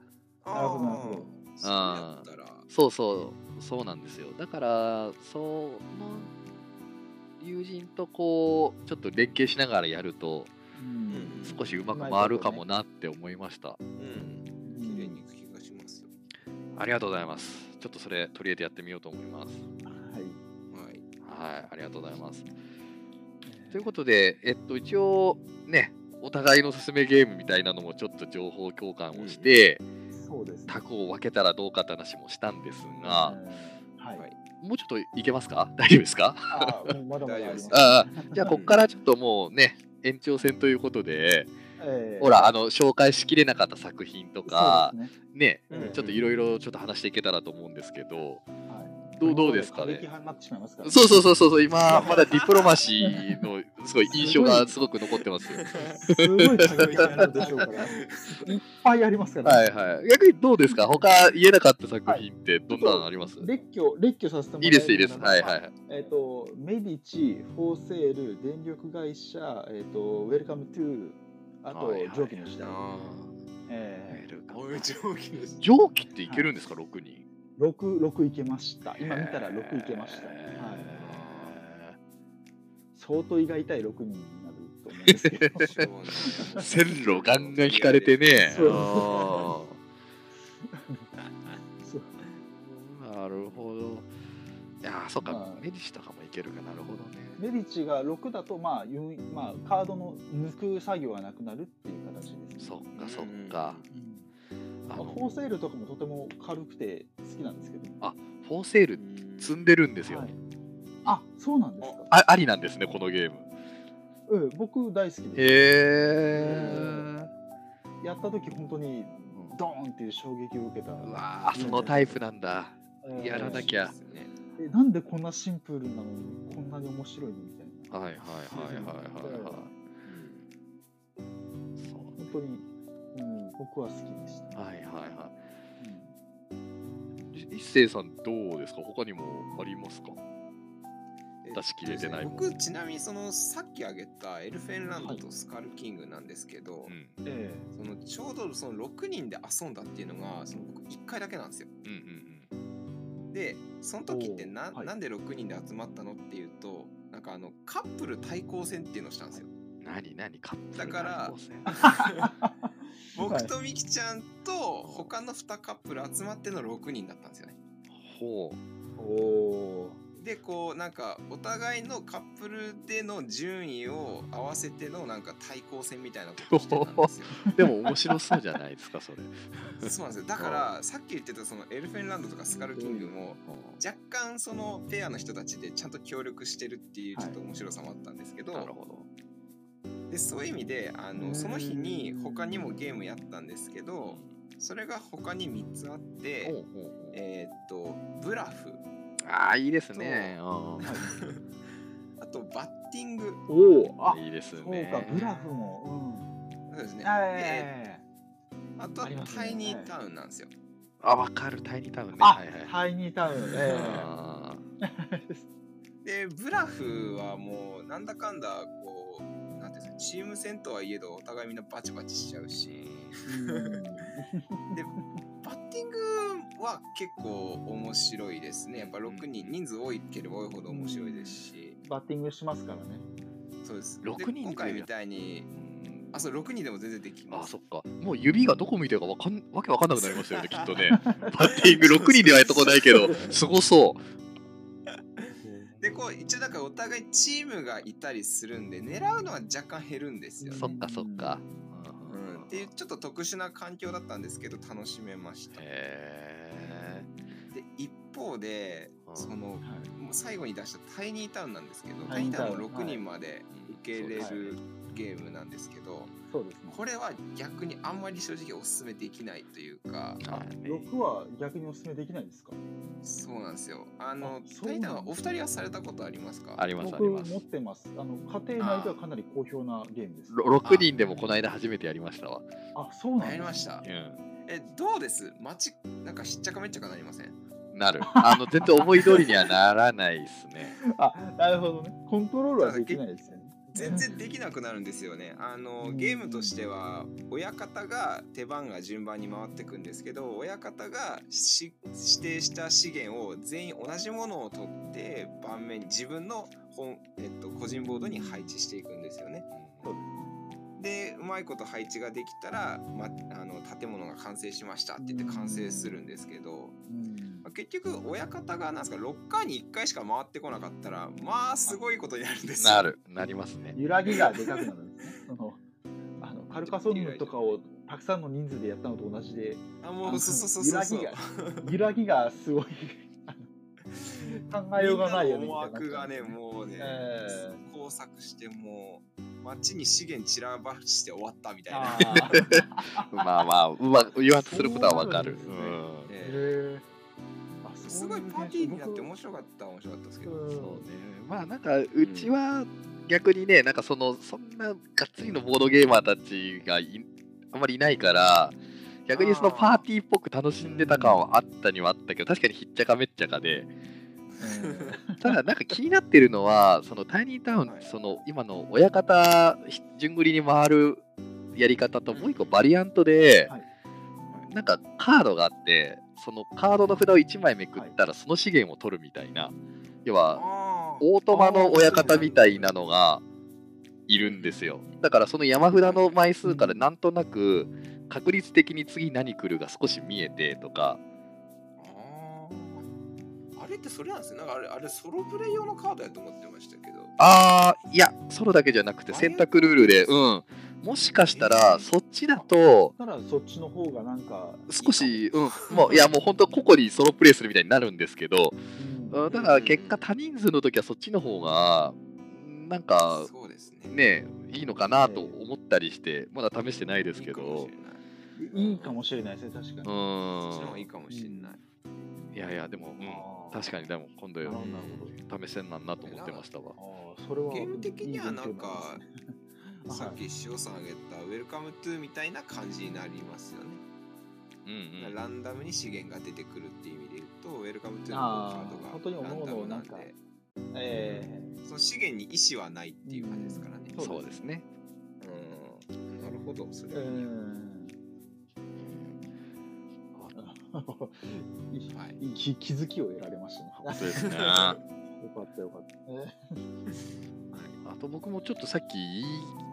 なるほどなるほどそうやったら、そうそう、そうなんですよ。だから、その友人とこう、ちょっと連携しながらやると、うん少しうまく回るかもなって思いました。うん、綺麗にいく気がしますよ。ありがとうございます。ちょっとそれ取り入れてやってみようと思います。はい。はい。はい、ありがとうございます。ということで、えっと、一応ね、お互いのおすすめゲームみたいなのもちょっと情報交換をして、そうですね。タコを分けたらどうかって話もしたんですが、うんはい、はい。もうちょっといけますか？大丈夫ですか？あまだまだあ じゃあ、ここからちょっともうね、延長戦ということで、えーほら、あの、紹介しきれなかった作品とか、ね。ね、うん。ちょっといろいろちょっと話していけたらと思うんですけど、はい。どうどうですかね？派になってしまいますからそうそうそうそう、今、まだディプロマシーのすごい印象がすごく残ってますよ。すごい過激なるでしょうから。いっぱいありますから、はいはい。逆にどうですか？他言えなかった作品ってどんなのあります、列挙列挙させてもらいいです、いいです。はいはいはい。えっ、とメディチ For Sale 電力会社えっ、と Welcome To あとはいはい蒸気の時代、あえあ。おい、蒸気です。蒸気っていけるんですか、6人。ー、6六いけました。今見たら6いけました、はい、へ相当胃が痛い6人になると思うん線路ガンガン引かれてね。なるほど。いやー、そっか。まあ、メディシとかもいけるか。なるほどね。メディチが6だと、まあ、ゆまあ、カードの抜く作業がなくなるっていう形です、そっかそっか。うんあのまあフォーセールとかもとても軽くて好きなんですけど。あフォーセール積んでるんですよ。はいあ、そうなんですか。あありなんですね、このゲーム。うん、僕大好きです。へえ。やった時本当にドーンっていう衝撃を受けた。うわーそのタイプなんだ。うんやらなきゃねえなんでこんなシンプルなのにこんなに面白いのみたいな。はいはいはいはいはいはい。そう本当に、うん、僕は好きでした。はいはいはうんい。い一星さんどうですか？他にもありますか？え出し切れてないもん僕ちなみにそのさっき挙げたエルフェンランドとスカルキングなんですけど、うんえそのちょうどその6人で遊んだっていうのがその僕1回だけなんですよ。うんうんでその時ってな,、はいなんで6人で集まったのっていうとなんかあのカップル対抗戦っていうのをしたんですよ。うん。何何カップルだから対抗戦？僕とミキちゃんと他の2カップル集まっての6人だったんですよね。ほう。えおーでこうなんかお互いのカップルでの順位を合わせてのなんか対抗戦みたいなことをしてたんですよ。でも面白そうじゃないですか、それ。そうなんですよ。だからさっき言ってたそのエルフェンランドとかスカルキングも若干そのペアの人たちでちゃんと協力してるっていうちょっと面白さもあったんですけど、なるほど。でそういう意味であうん。のその日に他にもゲームやったんですけどそれが他に3つあって、えーっとブラフあ あ、いいですね。あとバッティングおお、あうん、いいですそうね。か、ブラフも。そうですねえあとはタイニータウンなんですよ。あ、わかる、タイニータウンね。あはいはい、タイニータウン。えあでブラフはもうなんだかんだこうなんていうんですかチーム戦とはいえどお互いみんなバチバチしちゃうーしうんでバッティングは結構面白いですねやっぱ6人人数多いければ多いほど面白いですしバッティングしますからね。そうです6で人で今回みたいにうんあそう6人でも全然できまあ、すそっか。もう指がどこ向いてるかわかんわけわかんなくなりますよね、きっとね。バッティング6人ではやったことないけど、すごそう。でこう一応だからお互いチームがいたりするんで狙うのは若干減るんですよねそっかそっか。うん、っていうちょっと特殊な環境だったんですけど楽しめました。へで一方でうん。そのはい。最後に出したタイニータウンなんですけどタタイニータウンイニータウンも6人までー受け入れるゲームなんですけどそうですね。これは逆にあんまり正直おすすめできないというかーはいね6は逆にお勧めできないですか？そうなんですよあのあそうタイタはお二人はされたことありますか？ありますあ僕ります持。ってます。あの家庭内ではかなり好評なゲームです。ろ6人でもこの間初めてやりましたわ。あ、そうなんですやりましたうえどうです？街なんかしっちゃかめっちゃかなりません？ん。なる。あの、全然思い通りにはならないですね。あ、なるほどね。コントロールはできないですよね。全然できなくなるんですよね。あのうんゲームとしては親方が手番が順番に回っていくんですけど親方がし指定した資源を全員同じものを取って盤面に自分の本、えっと、個人ボードに配置していくんですよね。そうでうまいこと配置ができたら、ま、あの建物が完成しましたって言って完成するんですけど、うんまあ結局親方がなんですか6回に1回しか回ってこなかったらまあすごいことになるんですよ。なる。なりますね。揺らぎがでかくなるんですね。その あのカルカソンヌとかをたくさんの人数でやったのと同じで、あもうそうそうそうそう。揺らぎ揺らぎがすごい考えようがないよね思惑がねもうね、え工作してもう街に資源散らばして終わったみたいな。まあまあ、うま言わんとすることはわかる。すごいパーティーになって面白かった面白かったですけど。うんそうね。まあなんか、うちは逆にね、なんかその、そんながっつりのボードゲーマーたちがいあんまりいないから、逆にそのパーティーっぽく楽しんでた感はあったにはあったけど、確かにひっちゃかめっちゃかで、ただなんか気になってるのは、そのタイニータウン、はい。その今の親方、ひ順繰りに回るやり方ともう一個バリアントで、はい。なんかカードがあって、そのカードの札を1枚めくったらその資源を取るみたいな、要はあー。オートマの親方みたいなのがいるんですよ。だからその山札の枚数からなんとなく確率的に次何来るが少し見えてとか、っってそれなんですよ。なんかあれ、あれソロプレイ用のカードやと思ってましたけど。あーいやソロだけじゃなくて選択ルールで。うん。もしかしたらそっちだとならそっちの方がなんか少しうん。もういやもう本当個々にソロプレイするみたいになるんですけど。うん。うんただ結果多人数の時はそっちの方がなんかそうですね。ねいいのかなと思ったりしてまだ試してないですけど。いいかもしれない。ですね確かに、うそっちの方がいんいかもしれない。いやいやでも、うん、あー。確かにでも今度試さんなんなと思ってましたわ。あーそれはゲーム的にはなんかさっき塩さん挙げた Welcome To みたいな感じになりますよね。うんうん。ランダムに資源が出てくるっていう意味で言うと、 Welcome To のあーカードが本当にランダムなんでえその資源に意思はないっていう感じですからね。うんそうですね。うん。なるほど、それは。ん。い はい。気気づきを得られましたね。本当ですね。よかったよかった。えあと僕もちょっとさっき言い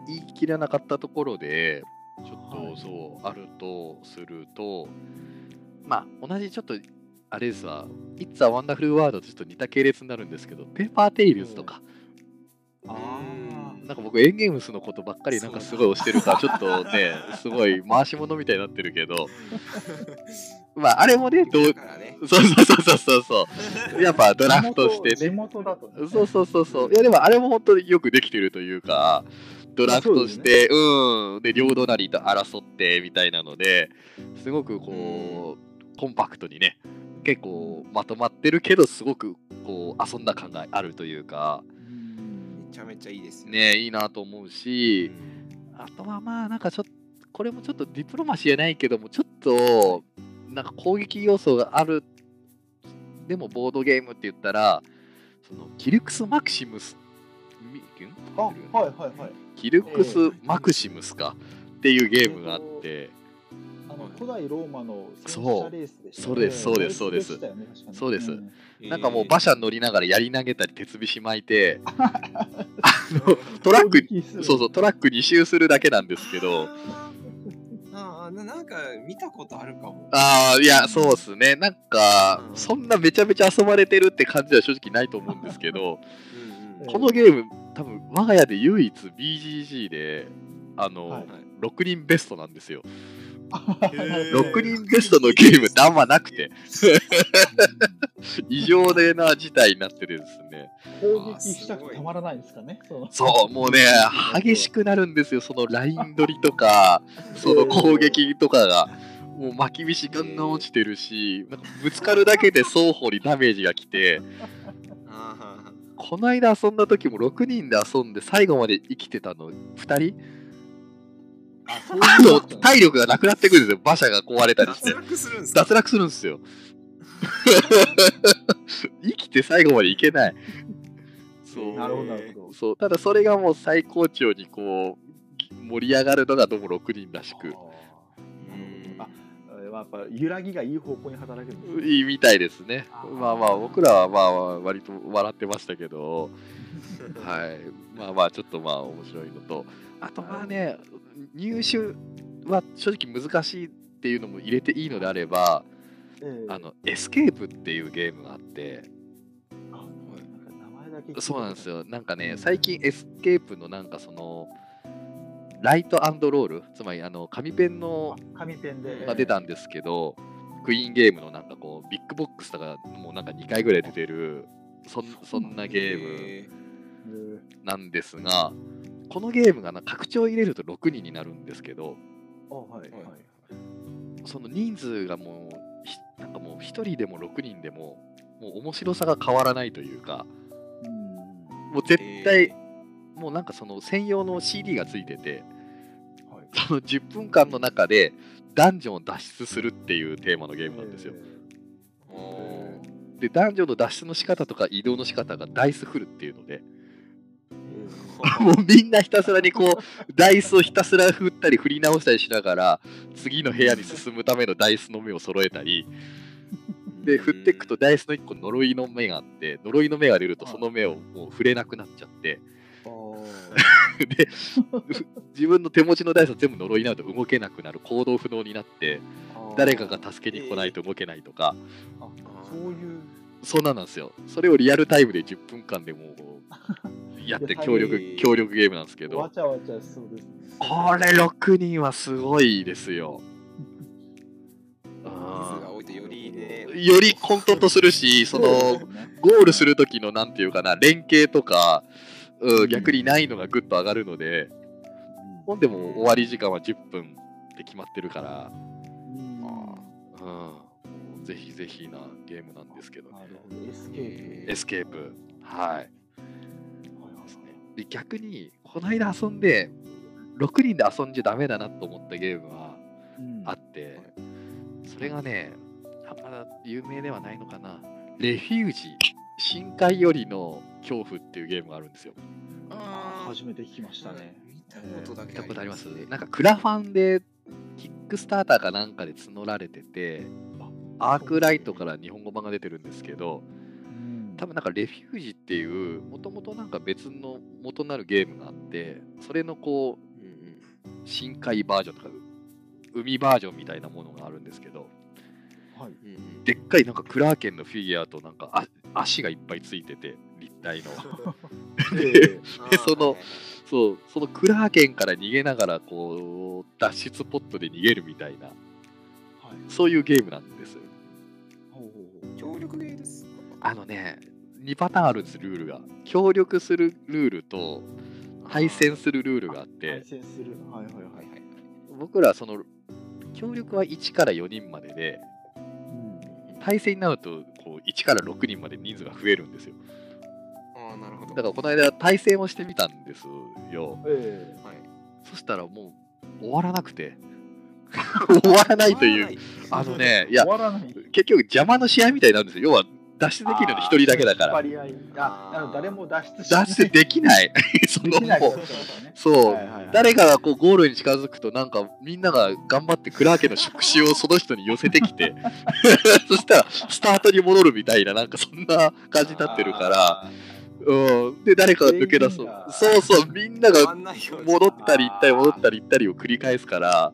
言い切らなかったところでちょっとはい。そうあるとするとまあ同じちょっとあれですわ「It's a Wonderful World」とちょっと似た系列になるんですけどペーパーテイルズとかあなんか僕エンゲームスのことばっかりなんかすごい押してるからちょっとねすごい回し物みたいになってるけど まああれもねどう。そうそうそうそうそう やっぱドーラフトして地ね元だとね。そうそうそうそう。いやでもあれも本当によくできてるというか、ドラフトして、うん、で、両隣と争ってみたいなので、すごくこう、コンパクトにね、結構まとまってるけど、すごくこう、遊んだ感があるというか、うんめちゃめちゃいいですよ。ね、いいなと思ううし、んあとはまあ、なんかちょっと、これもちょっとディプロマシーじゃないけども、ちょっと、なんか攻撃要素がある、でもボードゲームって言ったら、そのキルクス・マクシムス、あ、はいはいはい。キルクス・マクシムスか。っていうゲームがあって、あの古代ローマの戦そう車レースでしたそう。ですそうですそうです。そうです。ん。なんかもう馬車乗りながら槍投げたり鉄菱巻いて、のトラック、そうそう、トラック2周するだけなんですけど、ななんか見たことあるかも。ああ、いや、そうっすね。なんかう、んそんなめちゃめちゃ遊ばれてるって感じは正直ないと思うんですけど、うんうんこのゲーム、多分我が家で唯一 BGG で、あの、はい6人ベストなんですよ。ー。6人ベストのゲームってあんまなくて、異常でな事態になってるんですね。攻撃したくたまらないんですかね。そう、もうね、激しくなるんですよ、そのライン取りとか、その攻撃とかが。もう巻き菱ガンガン落ちてるし、ぶつかるだけで双方にダメージが来て、あこの間遊んだ時も6人で遊んで最後まで生きてたの2人？あの体力がなくなってくるんですよ、馬車が壊れたーりして。脱。落するんですか？脱落するんですよ。生きて最後までいけない。そう。なるほどなるほど。そうただそれがもう最高潮にこう盛り上がるのがどうも6人らしく。やっぱ揺らぎがいい方向に働くんですね。いいみたいですね。まあまあ僕らはまあ割と笑ってましたけど。はい。まあまあちょっとまあ面白いのと。あとまあね入手は正直難しいっていうのも入れていいのであればええあの Escape っていうゲームがあってそうなんですよ。なんかね最近 Escape のなんかそのライトロールつまりあの紙ペンのあ紙ペンで。が出たんですけど、 Queen Games のなんかこうビッグボックスとかもうなんか2回ぐらい出てるそんそんなゲームええなんですがこのゲームがな拡張入れると6人になるんですけどあはいはい。はい。その人数がもうひなんかもう1人でも6人でももう面白さが変わらないというかうん。もう絶対、えもうなんかその専用の CD がついててはい。その10分間の中でダンジョンを脱出するっていうテーマのゲームなんですよ。ーおー。でダンジョンの脱出の仕方とか移動の仕方がダイス振るっていうので もうみんなひたすらにこうダイスをひたすら振ったり振り直したりしながら次の部屋に進むためのダイスの目を揃えたりで振っていくとダイスの1個呪いの目があって呪いの目が出るとその目をもう触れなくなっちゃって。でふ自分の手持ちのダイスは全部呪いになると動けなくなる。行動不能になって誰かが助けに来ないと動けないとか。あそういうそんなんなんですよ。それをリアルタイムで10分間でもうやって協力はい協力ゲームなんですけど、わちゃわちゃしそうですね。これ6人はすごいですよ。人数が多いとよりねより混沌とするし、そのゴールする時のなんていうかな、連携とか、うん、逆に難易度がぐっと上がるので、ほんでも終わり時間は10分で決まってるから、うん、ぜひぜひなゲームなんですけどね。 Escape。Escape。はい。逆に、この間遊んで、6人で遊んじゃダメだなと思ったゲームはうんあって、それがね、あんま有名ではないのかな。レフュージ、深海よりの恐怖っていうゲームがあるんですよ。あー初めて聞きましたね。見たことだけ見たことありますねなんかクラファンで、キックスターターかなんかで募られてて、アークライトから日本語版が出てるんですけど、うん。多分なんかレフュージっていうもともとなんか別の元なるゲームがあってそれのこううんうん深海バージョンとか海バージョンみたいなものがあるんですけどはい。うんうん。でっかいなんかクラーケンのフィギュアとなんかあ足がいっぱいついてて立体の。えでそのそうそのクラーケンから逃げながらこう脱出ポットで逃げるみたいなはい。そういうゲームなんです協力ゲーです。かあのね2パターンあるんですルールが。協力するルールと対戦するルールがあって。対戦する。はいはいはい。はい。はい僕らその協力は1から4人まででうん。対戦になるとこう1から6人まで人数が増えるんですよ。ああなるほど。だからこの間対戦をしてみたんですよ。えはい。そしたらもう終わらなくて。終わらないという。あのねいえや終わらない。結局邪魔の試合みたいになるんですよ。要は脱出できるの1人だけだから。あ誰も脱出し脱出できない。そのそう、誰かがこうゴールに近づくとなんかみんなが頑張ってクラーケの触手をその人に寄せてきて。そしたらスタートに戻るみたいななんかそんな感じになってるから、うん、で誰かが抜け出す。全員が。そうそうみんながな戻ったり行ったり戻ったり行ったりを繰り返すから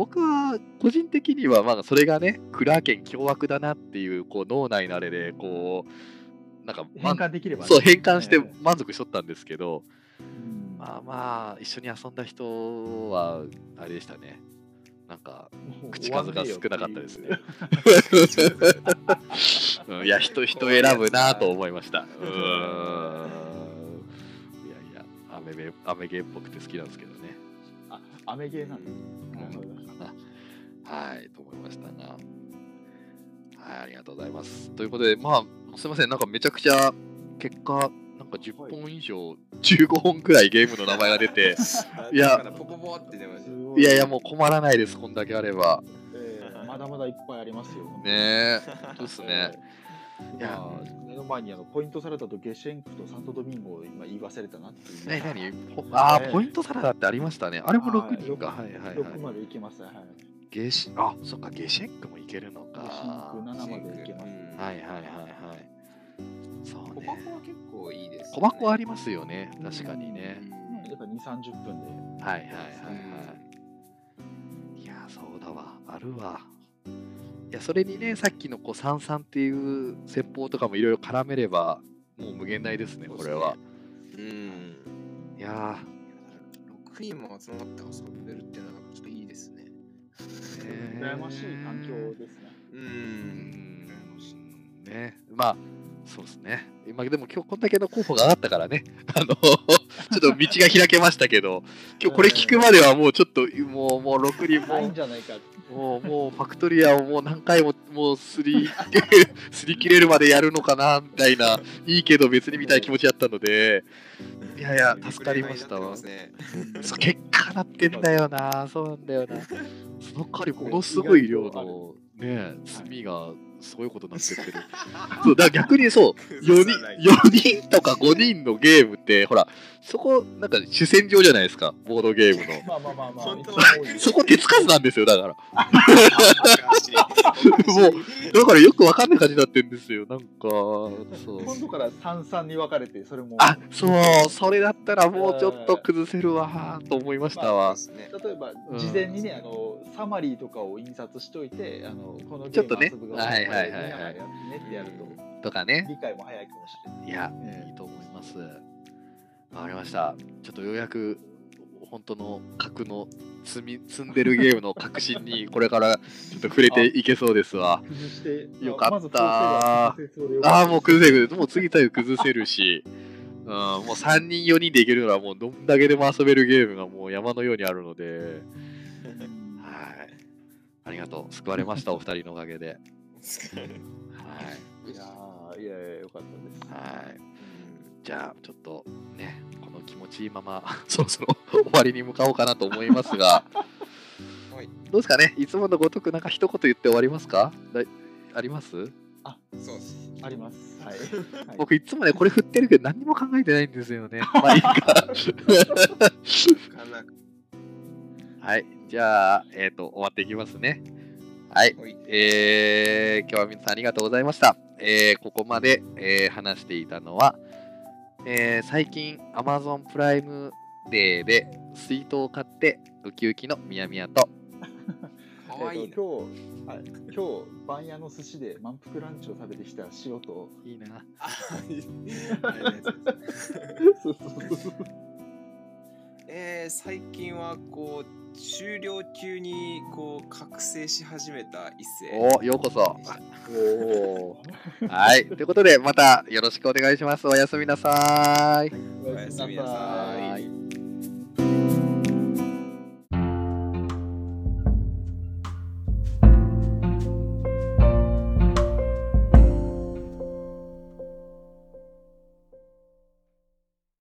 僕は個人的にはまあそれがねクラーケン凶悪だなっていうこう脳内のあれでこうなんか変換できればね。そう変換してええ。満足しとったんですけど、うん。まあまあ一緒に遊んだ人はあれでしたね。なんか口数が少なかったですね。いや人人選ぶなと思いました。う。ーん。いやいやアメゲーっぽくて好きなんですけどね。あ、アメゲーなんだ。うんはいと思いましたがはいありがとうございます。ということでまあすいませんなんかめちゃくちゃ結果なんか10本以上、15本くらいゲームの名前が出てい。やいやいやもう困らないですこんだけあれば。ええまだまだいっぱいありますよ。ねえ本当ですえね。えいや今目の前にあのポイントサラダとゲシェンクとサントドミンゴを今言い忘れたなっていう。何？何ポあーええポイントサラダってありましたね。あれもはい6人か。はいはいはい六までいけます。はい。ゲシあそっかゲシェンクもいけるのか。ゲシェンク七までいけます。はいはいはいはい。そうね。コは結構いいです、小箱ありますよね。確かにね。やっぱ二三十分で。はいはいはいはい。いやそうだわ。あるわ。いやそれにねさっきのこう三三っていう戦法とかもいろいろ絡めればもう無限大ですねこれは。うん。いや6人も集まって遊べるっていうのがね。羨ましい環境ですね。ううんんね。まあそうですね。今でも今日こんだけの候補が上がったからね。あの ちょっと道が開けましたけど今日これ聞くまではもうちょっともうもう6人もいか。もうもうファクトリアをもう何回ももうすり すり切れるまでやるのかなみたいないいけど別にみたいな気持ちだったのでいやいや助かりましたわ。そう結果なってんだよな。そうなんだよな。その代わりものすごい量のね罪がすごいことになってってる。そうだから逆にそう4人4人とか5人のゲームってほらそこ、なんか主戦場じゃないですか、ボードゲームの。まあまあまあまあそこ手つかずなんですよ、だから。もうだからよくわかんない感じになってんですよ、なんか、そう。今度から三三に分かれてそれもあ、そう、それだったらもうちょっと崩せるわーと思いましたわ。例えばうん事前にね、あのサマリーとかを印刷しといてあのこのゲちょっとねはいはいはいはいねってやるととかね。理解も早いかもしれないいや、ええいいと思います。わかりました。ちょっとようやく、本当の核の積み積んでるゲームの革新に これからちょっと触れていけそうですわ。崩してよかったああ、もう崩せる。もう次々崩せるし、うん、もう3人4人でいけるのはもうどんだけでも遊べるゲームがもう山のようにあるので、うんはい。ありがとう。救われました、お二人のおかげで。はい。いやーいやいやよかったですはい。じゃあ、ちょっとね、気持ちいいまま、そろそろ終わりに向かおうかなと思いますが、はいどうですかね？いつものごとくなんか一言言って終わりますか？あります？そうですありますはい、はい、僕いつもね、これ振ってるけど何にも考えてないんですよね。まあいいか。はい。じゃあ、えっ、と、終わっていきますね。はい。はいえー、今日は皆さんありがとうございました。えー、ここまで、えー話していたのは、えー最近 Amazon プライムデーで水筒を買ってウキウキのみやみやと、かわいい。今日、はい、今日番屋の寿司で満腹ランチを食べてきた塩と。いいな。ありがとうござい。ますそうそうそうえー最近はこう終了級にこう覚醒し始めた一世おようこそ。はい。ということで、またよろしくお願いします。おやすみなさい。おやすみなさい